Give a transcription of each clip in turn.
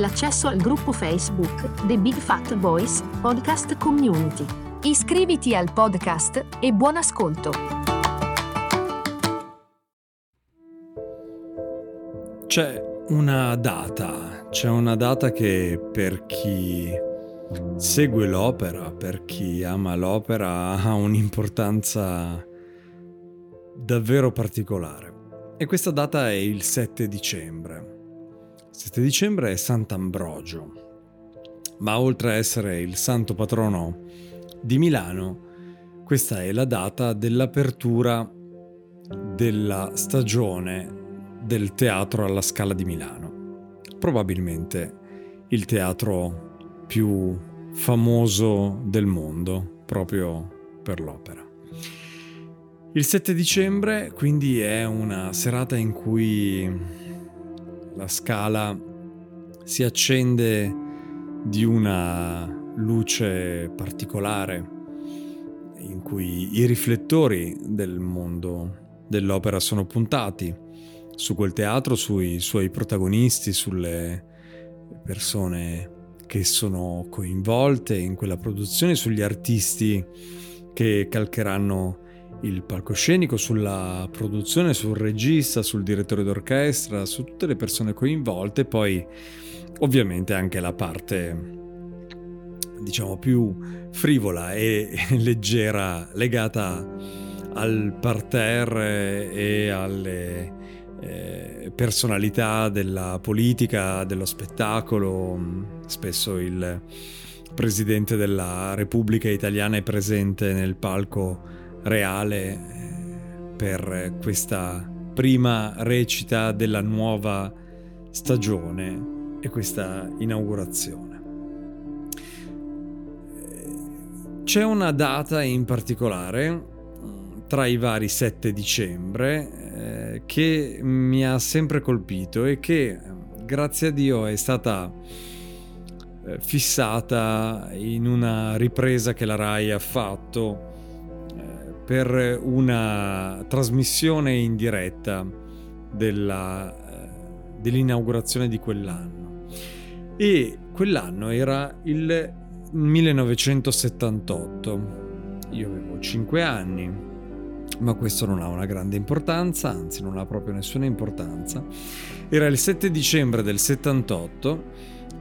l'accesso al gruppo Facebook The Big Fat Voice Podcast Community. Iscriviti al podcast e buon ascolto. C'è una data, c'è una data che per chi segue l'opera, per chi ama l'opera, ha un'importanza davvero particolare. E questa data è il 7 dicembre. 7 dicembre è Sant'Ambrogio, ma oltre a essere il santo patrono di Milano, questa è la data dell'apertura della stagione del teatro alla Scala di Milano. Probabilmente il teatro più famoso del mondo, proprio per l'opera. Il 7 dicembre quindi è una serata in cui la scala si accende di una luce particolare in cui i riflettori del mondo dell'opera sono puntati su quel teatro, sui suoi protagonisti, sulle persone che sono coinvolte in quella produzione, sugli artisti che calcheranno il palcoscenico, sulla produzione, sul regista, sul direttore d'orchestra, su tutte le persone coinvolte, poi ovviamente anche la parte diciamo più frivola e leggera legata al parterre e alle eh, personalità della politica, dello spettacolo. Spesso il presidente della Repubblica Italiana è presente nel palco reale eh, per questa prima recita della nuova stagione e questa inaugurazione. C'è una data in particolare tra i vari 7 dicembre eh, che mi ha sempre colpito e che grazie a Dio è stata eh, fissata in una ripresa che la RAI ha fatto per una trasmissione in diretta della, eh, dell'inaugurazione di quell'anno. E quell'anno era il 1978. Io avevo 5 anni, ma questo non ha una grande importanza, anzi non ha proprio nessuna importanza. Era il 7 dicembre del 78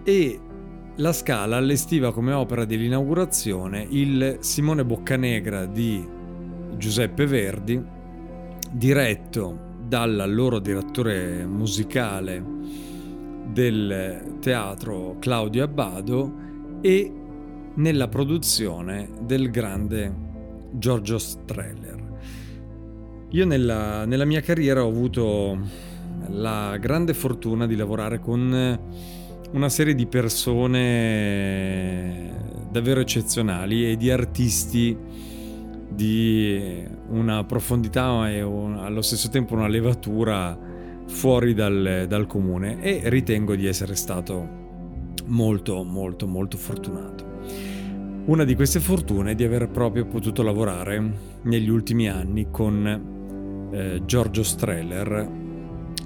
e la Scala allestiva come opera dell'inaugurazione il Simone Boccanegra di Giuseppe Verdi, diretto dal loro direttore musicale del teatro Claudio Abbado e nella produzione del grande Giorgio Streller. Io nella, nella mia carriera ho avuto la grande fortuna di lavorare con una serie di persone davvero eccezionali e di artisti di una profondità e un, allo stesso tempo una levatura fuori dal, dal comune e ritengo di essere stato molto molto molto fortunato. Una di queste fortune è di aver proprio potuto lavorare negli ultimi anni con eh, Giorgio Streller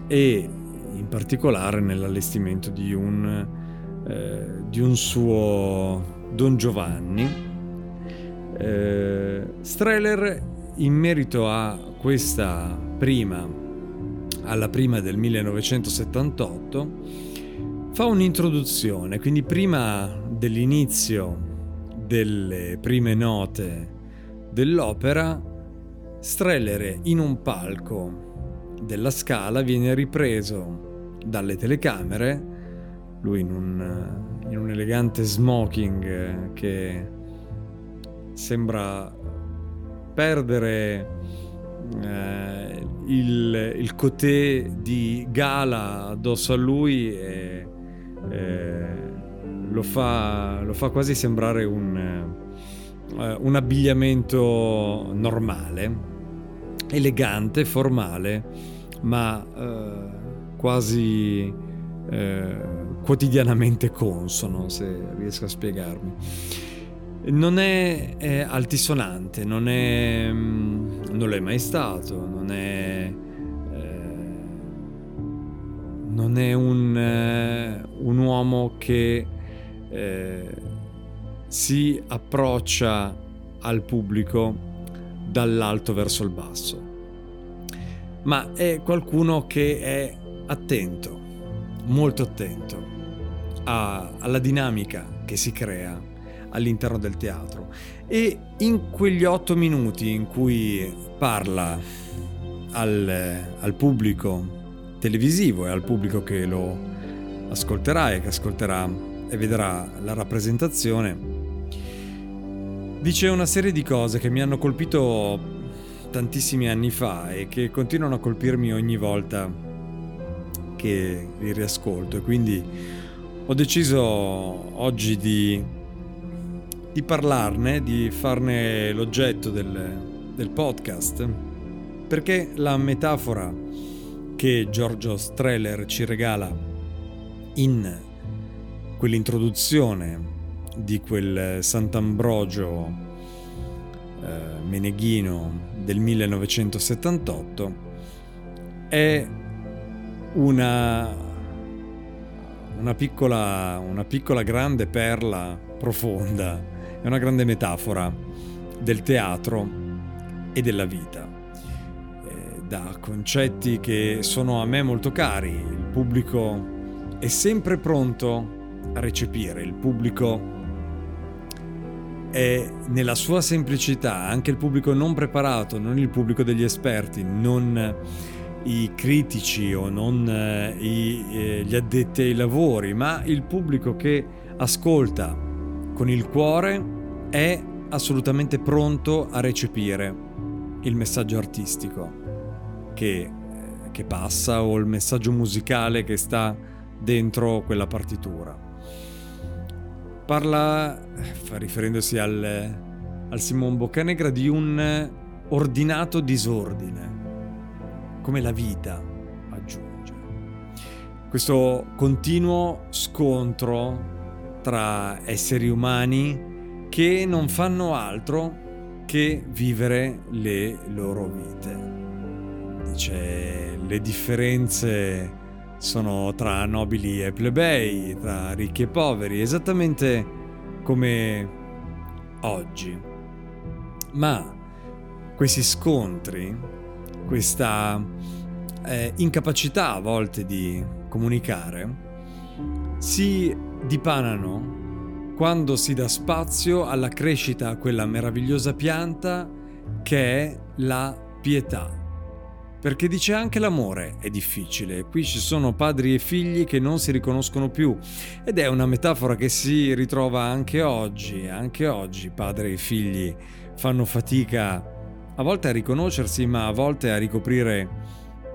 e in particolare nell'allestimento di un, eh, di un suo Don Giovanni eh, Streller in merito a questa prima, alla prima del 1978, fa un'introduzione, quindi prima dell'inizio delle prime note dell'opera, Streller in un palco della scala viene ripreso dalle telecamere, lui in un, in un elegante smoking che sembra perdere eh, il, il cotè di gala addosso a lui e, eh, lo, fa, lo, fa, quasi sembrare un, eh, un abbigliamento normale, elegante, formale, ma eh, quasi eh, quotidianamente consono, se riesco a spiegarmi non è, è altisonante, non, è, mm, non lo mai stato, non è, eh, non è un, eh, un, uomo che eh, si approccia al pubblico dall'alto verso il basso, ma è qualcuno che è attento, molto attento a, alla dinamica che si crea all'interno del teatro. E in quegli otto minuti in cui parla al, al pubblico televisivo e al pubblico che lo ascolterà e che ascolterà e vedrà la rappresentazione, dice una serie di cose che mi hanno colpito tantissimi anni fa e che continuano a colpirmi ogni volta che li riascolto e quindi ho deciso oggi di di parlarne, di farne l'oggetto del, del podcast, perché la metafora che Giorgio Streller ci regala in quell'introduzione di quel Sant'Ambrogio eh, Meneghino del 1978 è una, una, piccola, una piccola grande perla profonda è una grande metafora del teatro e della vita. Eh, da concetti che sono a me molto cari, il pubblico è sempre pronto a recepire, il pubblico è nella sua semplicità, anche il pubblico non preparato, non il pubblico degli esperti, non i critici o non eh, i, eh, gli addetti ai lavori, ma il pubblico che ascolta con il cuore è assolutamente pronto a recepire il messaggio artistico che, che passa o il messaggio musicale che sta dentro quella partitura. Parla, riferendosi al, al Simon Boccanegra, di un ordinato disordine, come la vita aggiunge. Questo continuo scontro tra esseri umani che non fanno altro che vivere le loro vite. Dice, le differenze sono tra nobili e plebei, tra ricchi e poveri, esattamente come oggi. Ma questi scontri, questa eh, incapacità a volte di comunicare, si dipanano quando si dà spazio alla crescita a quella meravigliosa pianta che è la pietà. Perché dice anche l'amore è difficile, qui ci sono padri e figli che non si riconoscono più. Ed è una metafora che si ritrova anche oggi, anche oggi padri e figli fanno fatica a volte a riconoscersi ma a volte a ricoprire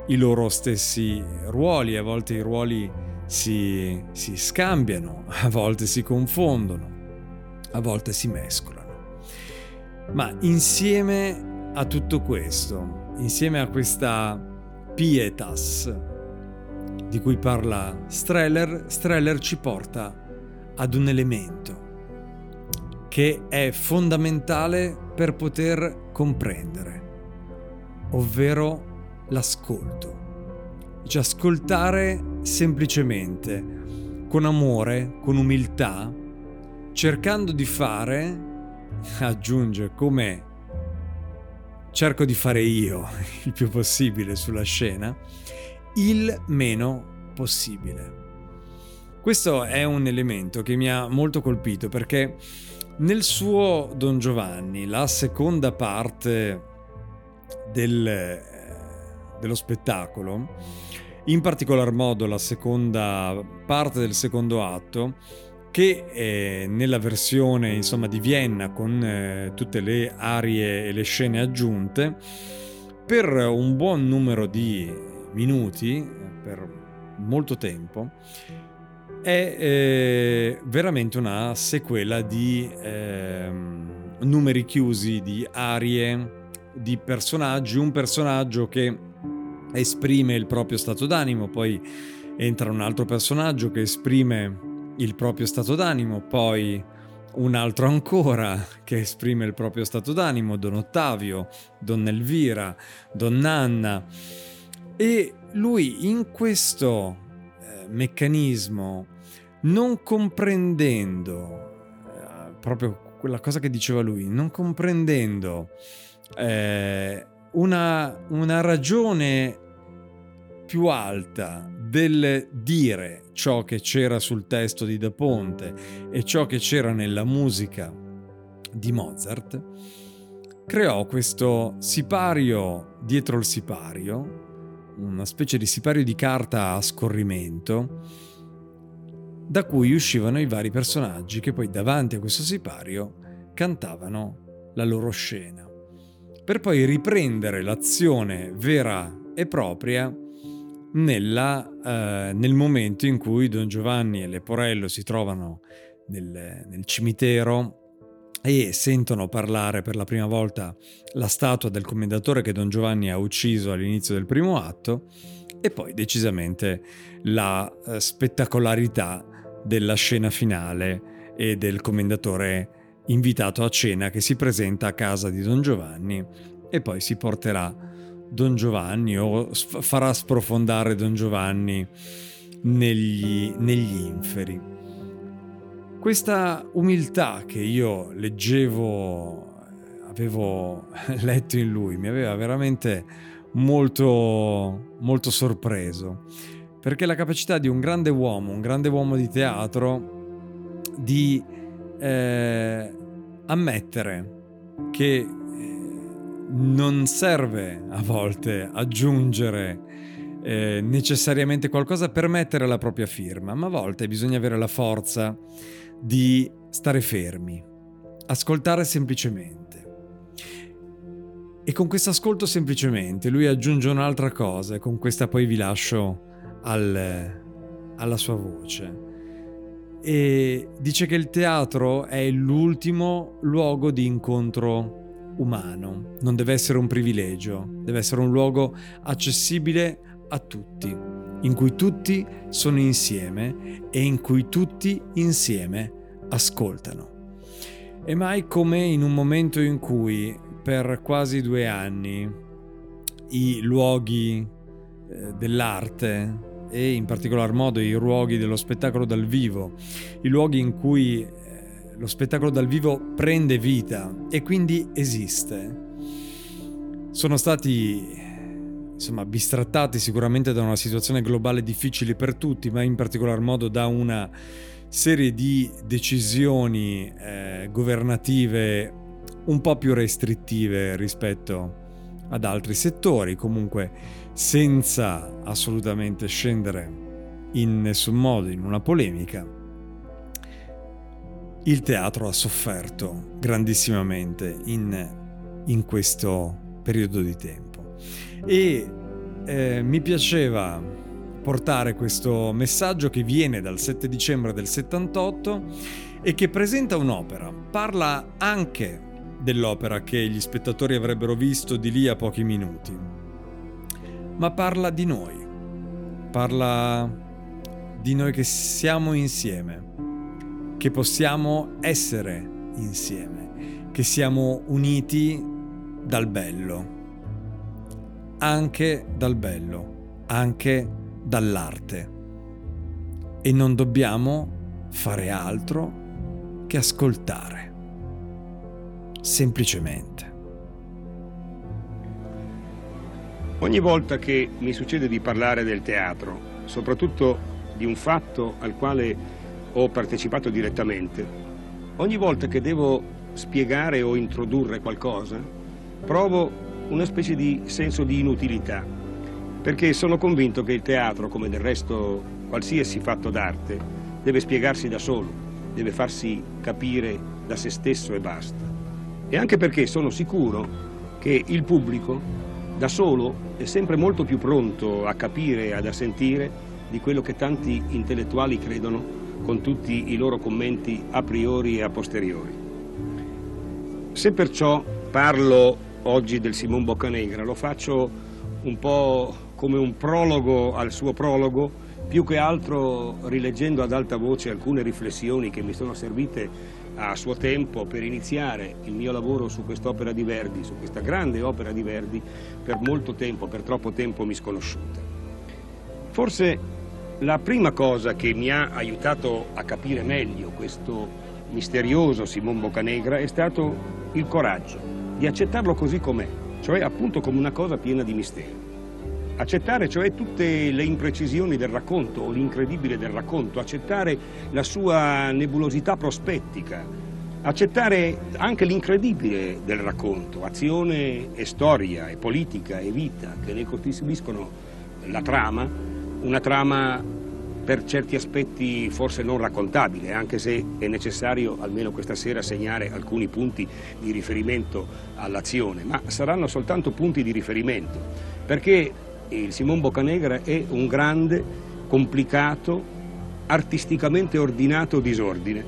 i loro stessi ruoli, a volte i ruoli si, si scambiano, a volte si confondono, a volte si mescolano. Ma insieme a tutto questo, insieme a questa pietas di cui parla Streller, Streller ci porta ad un elemento che è fondamentale per poter comprendere, ovvero l'ascolto. Cioè ascoltare semplicemente, con amore, con umiltà, cercando di fare, aggiunge come cerco di fare io il più possibile sulla scena, il meno possibile. Questo è un elemento che mi ha molto colpito perché nel suo Don Giovanni, la seconda parte del, eh, dello spettacolo, in particolar modo la seconda parte del secondo atto, che eh, nella versione insomma, di Vienna con eh, tutte le arie e le scene aggiunte per un buon numero di minuti, per molto tempo, è eh, veramente una sequela di eh, numeri chiusi, di arie, di personaggi, un personaggio che esprime il proprio stato d'animo, poi entra un altro personaggio che esprime il proprio stato d'animo, poi un altro ancora che esprime il proprio stato d'animo, Don Ottavio, Donna Elvira, Donn'Anna. E lui in questo eh, meccanismo, non comprendendo eh, proprio quella cosa che diceva lui, non comprendendo eh, una, una ragione più alta del dire ciò che c'era sul testo di Da Ponte e ciò che c'era nella musica di Mozart, creò questo sipario dietro il sipario, una specie di sipario di carta a scorrimento, da cui uscivano i vari personaggi che poi davanti a questo sipario cantavano la loro scena, per poi riprendere l'azione vera e propria nella, eh, nel momento in cui Don Giovanni e Leporello si trovano nel, nel cimitero e sentono parlare per la prima volta la statua del commendatore che Don Giovanni ha ucciso all'inizio del primo atto e poi decisamente la eh, spettacolarità della scena finale e del commendatore invitato a cena che si presenta a casa di Don Giovanni e poi si porterà Don Giovanni o farà sprofondare Don Giovanni negli, negli inferi. Questa umiltà che io leggevo, avevo letto in lui, mi aveva veramente molto, molto sorpreso, perché la capacità di un grande uomo, un grande uomo di teatro, di eh, ammettere che non serve a volte aggiungere eh, necessariamente qualcosa per mettere la propria firma, ma a volte bisogna avere la forza di stare fermi, ascoltare semplicemente. E con questo ascolto semplicemente lui aggiunge un'altra cosa e con questa poi vi lascio al, alla sua voce. E dice che il teatro è l'ultimo luogo di incontro umano, non deve essere un privilegio, deve essere un luogo accessibile a tutti, in cui tutti sono insieme e in cui tutti insieme ascoltano. E mai come in un momento in cui per quasi due anni i luoghi eh, dell'arte e in particolar modo i luoghi dello spettacolo dal vivo, i luoghi in cui lo spettacolo dal vivo prende vita e quindi esiste. Sono stati insomma bistrattati sicuramente da una situazione globale difficile per tutti, ma in particolar modo da una serie di decisioni eh, governative un po' più restrittive rispetto ad altri settori, comunque senza assolutamente scendere in nessun modo in una polemica il teatro ha sofferto grandissimamente in, in questo periodo di tempo. E eh, mi piaceva portare questo messaggio che viene dal 7 dicembre del 78 e che presenta un'opera. Parla anche dell'opera che gli spettatori avrebbero visto di lì a pochi minuti, ma parla di noi. Parla di noi che siamo insieme che possiamo essere insieme, che siamo uniti dal bello, anche dal bello, anche dall'arte. E non dobbiamo fare altro che ascoltare, semplicemente. Ogni volta che mi succede di parlare del teatro, soprattutto di un fatto al quale ho partecipato direttamente, ogni volta che devo spiegare o introdurre qualcosa, provo una specie di senso di inutilità, perché sono convinto che il teatro, come del resto qualsiasi fatto d'arte, deve spiegarsi da solo, deve farsi capire da se stesso e basta. E anche perché sono sicuro che il pubblico da solo è sempre molto più pronto a capire e ad assentire di quello che tanti intellettuali credono con tutti i loro commenti a priori e a posteriori. Se perciò parlo oggi del Simon Boccanegra, lo faccio un po' come un prologo al suo prologo, più che altro rileggendo ad alta voce alcune riflessioni che mi sono servite a suo tempo per iniziare il mio lavoro su quest'opera di Verdi, su questa grande opera di Verdi, per molto tempo, per troppo tempo misconosciuta. Forse la prima cosa che mi ha aiutato a capire meglio questo misterioso Simon Boccanegra è stato il coraggio di accettarlo così com'è, cioè appunto come una cosa piena di mistero. Accettare cioè tutte le imprecisioni del racconto l'incredibile del racconto, accettare la sua nebulosità prospettica, accettare anche l'incredibile del racconto, azione e storia e politica e vita che ne costituiscono la trama, una trama per certi aspetti forse non raccontabile, anche se è necessario almeno questa sera segnare alcuni punti di riferimento all'azione, ma saranno soltanto punti di riferimento, perché il Simon Boccanegra è un grande, complicato, artisticamente ordinato disordine,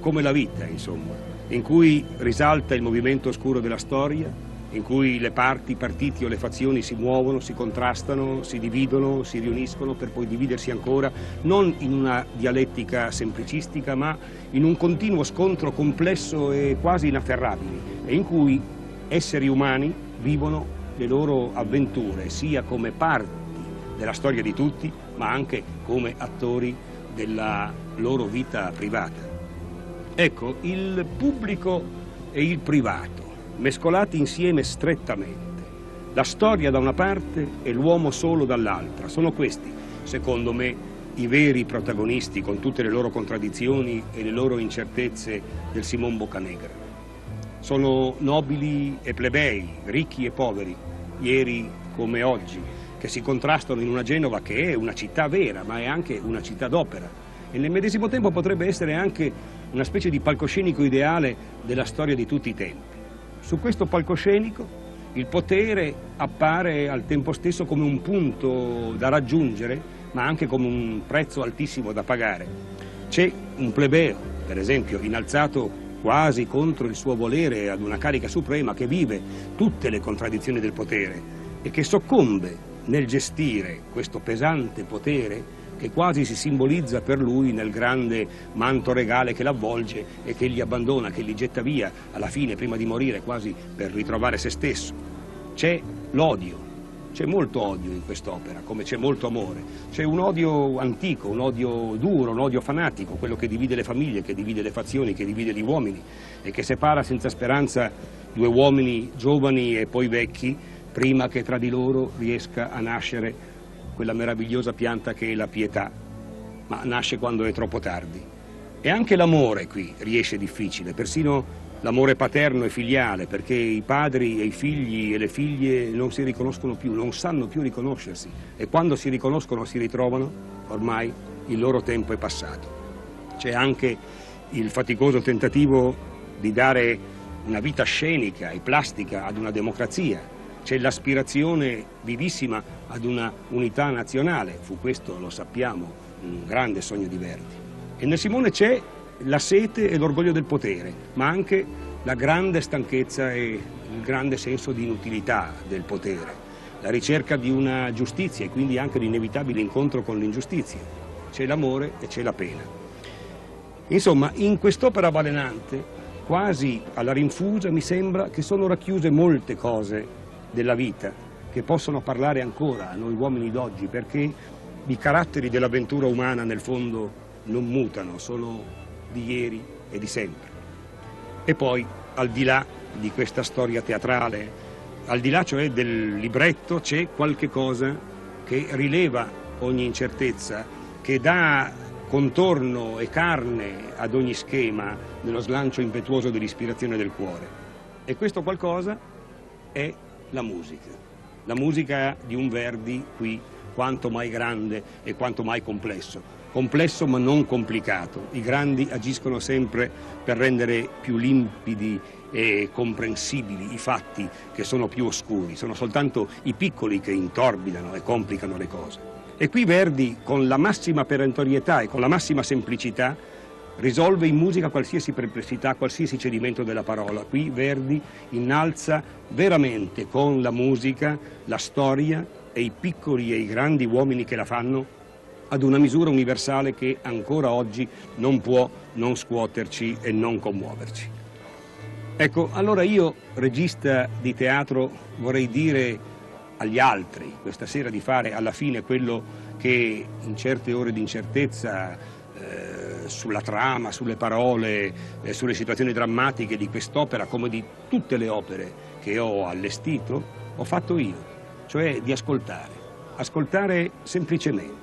come la vita, insomma, in cui risalta il movimento oscuro della storia, in cui le parti, i partiti o le fazioni si muovono, si contrastano, si dividono, si riuniscono per poi dividersi ancora, non in una dialettica semplicistica, ma in un continuo scontro complesso e quasi inafferrabile, e in cui esseri umani vivono le loro avventure sia come parti della storia di tutti, ma anche come attori della loro vita privata. Ecco, il pubblico e il privato, mescolati insieme strettamente, la storia da una parte e l'uomo solo dall'altra, sono questi, secondo me, i veri protagonisti con tutte le loro contraddizioni e le loro incertezze del Simon Boccanegra. Sono nobili e plebei, ricchi e poveri, ieri come oggi, che si contrastano in una Genova che è una città vera, ma è anche una città d'opera. E nel medesimo tempo potrebbe essere anche una specie di palcoscenico ideale della storia di tutti i tempi. Su questo palcoscenico il potere appare al tempo stesso come un punto da raggiungere, ma anche come un prezzo altissimo da pagare. C'è un plebeo, per esempio, innalzato quasi contro il suo volere ad una carica suprema che vive tutte le contraddizioni del potere e che soccombe nel gestire questo pesante potere che quasi si simbolizza per lui nel grande manto regale che l'avvolge e che gli abbandona, che gli getta via alla fine prima di morire quasi per ritrovare se stesso. C'è l'odio, c'è molto odio in quest'opera, come c'è molto amore. C'è un odio antico, un odio duro, un odio fanatico, quello che divide le famiglie, che divide le fazioni, che divide gli uomini e che separa senza speranza due uomini giovani e poi vecchi prima che tra di loro riesca a nascere quella meravigliosa pianta che è la pietà, ma nasce quando è troppo tardi. E anche l'amore qui riesce difficile, persino l'amore paterno e filiale, perché i padri e i figli e le figlie non si riconoscono più, non sanno più riconoscersi e quando si riconoscono si ritrovano, ormai il loro tempo è passato. C'è anche il faticoso tentativo di dare una vita scenica e plastica ad una democrazia, c'è l'aspirazione vivissima ad una unità nazionale, fu questo, lo sappiamo, un grande sogno di Verdi. E nel Simone c'è la sete e l'orgoglio del potere, ma anche la grande stanchezza e il grande senso di inutilità del potere, la ricerca di una giustizia e quindi anche l'inevitabile incontro con l'ingiustizia. C'è l'amore e c'è la pena. Insomma, in quest'opera balenante, quasi alla rinfusa, mi sembra che sono racchiuse molte cose della vita che possono parlare ancora a noi uomini d'oggi, perché i caratteri dell'avventura umana nel fondo non mutano, sono di ieri e di sempre. E poi, al di là di questa storia teatrale, al di là cioè del libretto, c'è qualche cosa che rileva ogni incertezza, che dà contorno e carne ad ogni schema nello slancio impetuoso dell'ispirazione del cuore. E questo qualcosa è la musica. La musica di un Verdi qui quanto mai grande e quanto mai complesso complesso ma non complicato. I grandi agiscono sempre per rendere più limpidi e comprensibili i fatti che sono più oscuri, sono soltanto i piccoli che intorbidano e complicano le cose. E qui Verdi, con la massima perentorietà e con la massima semplicità, risolve in musica qualsiasi perplessità, qualsiasi cedimento della parola. Qui Verdi innalza veramente con la musica la storia e i piccoli e i grandi uomini che la fanno ad una misura universale che ancora oggi non può non scuoterci e non commuoverci. Ecco, allora io, regista di teatro, vorrei dire agli altri questa sera di fare alla fine quello che in certe ore di incertezza eh, sulla trama, sulle parole, eh, sulle situazioni drammatiche di quest'opera, come di tutte le opere che ho allestito, ho fatto io, cioè di ascoltare, ascoltare semplicemente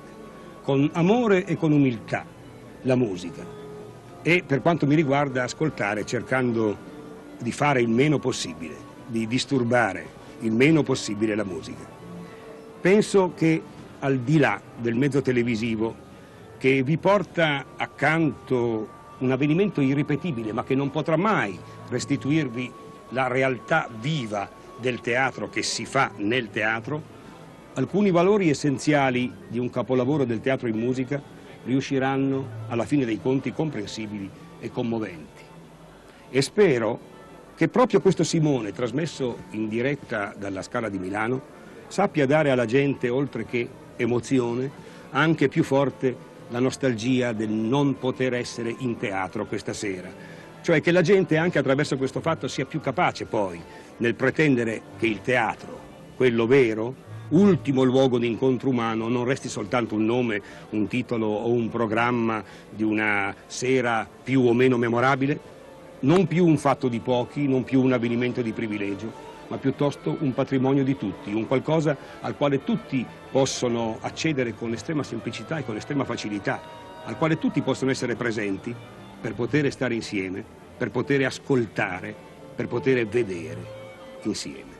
con amore e con umiltà la musica e per quanto mi riguarda ascoltare cercando di fare il meno possibile, di disturbare il meno possibile la musica. Penso che al di là del mezzo televisivo che vi porta accanto un avvenimento irripetibile ma che non potrà mai restituirvi la realtà viva del teatro che si fa nel teatro, alcuni valori essenziali di un capolavoro del teatro in musica riusciranno alla fine dei conti comprensibili e commoventi. E spero che proprio questo Simone, trasmesso in diretta dalla Scala di Milano, sappia dare alla gente, oltre che emozione, anche più forte la nostalgia del non poter essere in teatro questa sera. Cioè che la gente anche attraverso questo fatto sia più capace poi nel pretendere che il teatro, quello vero, ultimo luogo di incontro umano, non resti soltanto un nome, un titolo o un programma di una sera più o meno memorabile, non più un fatto di pochi, non più un avvenimento di privilegio, ma piuttosto un patrimonio di tutti, un qualcosa al quale tutti possono accedere con estrema semplicità e con estrema facilità, al quale tutti possono essere presenti per poter stare insieme, per poter ascoltare, per poter vedere insieme.